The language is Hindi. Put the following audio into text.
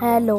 हेलो।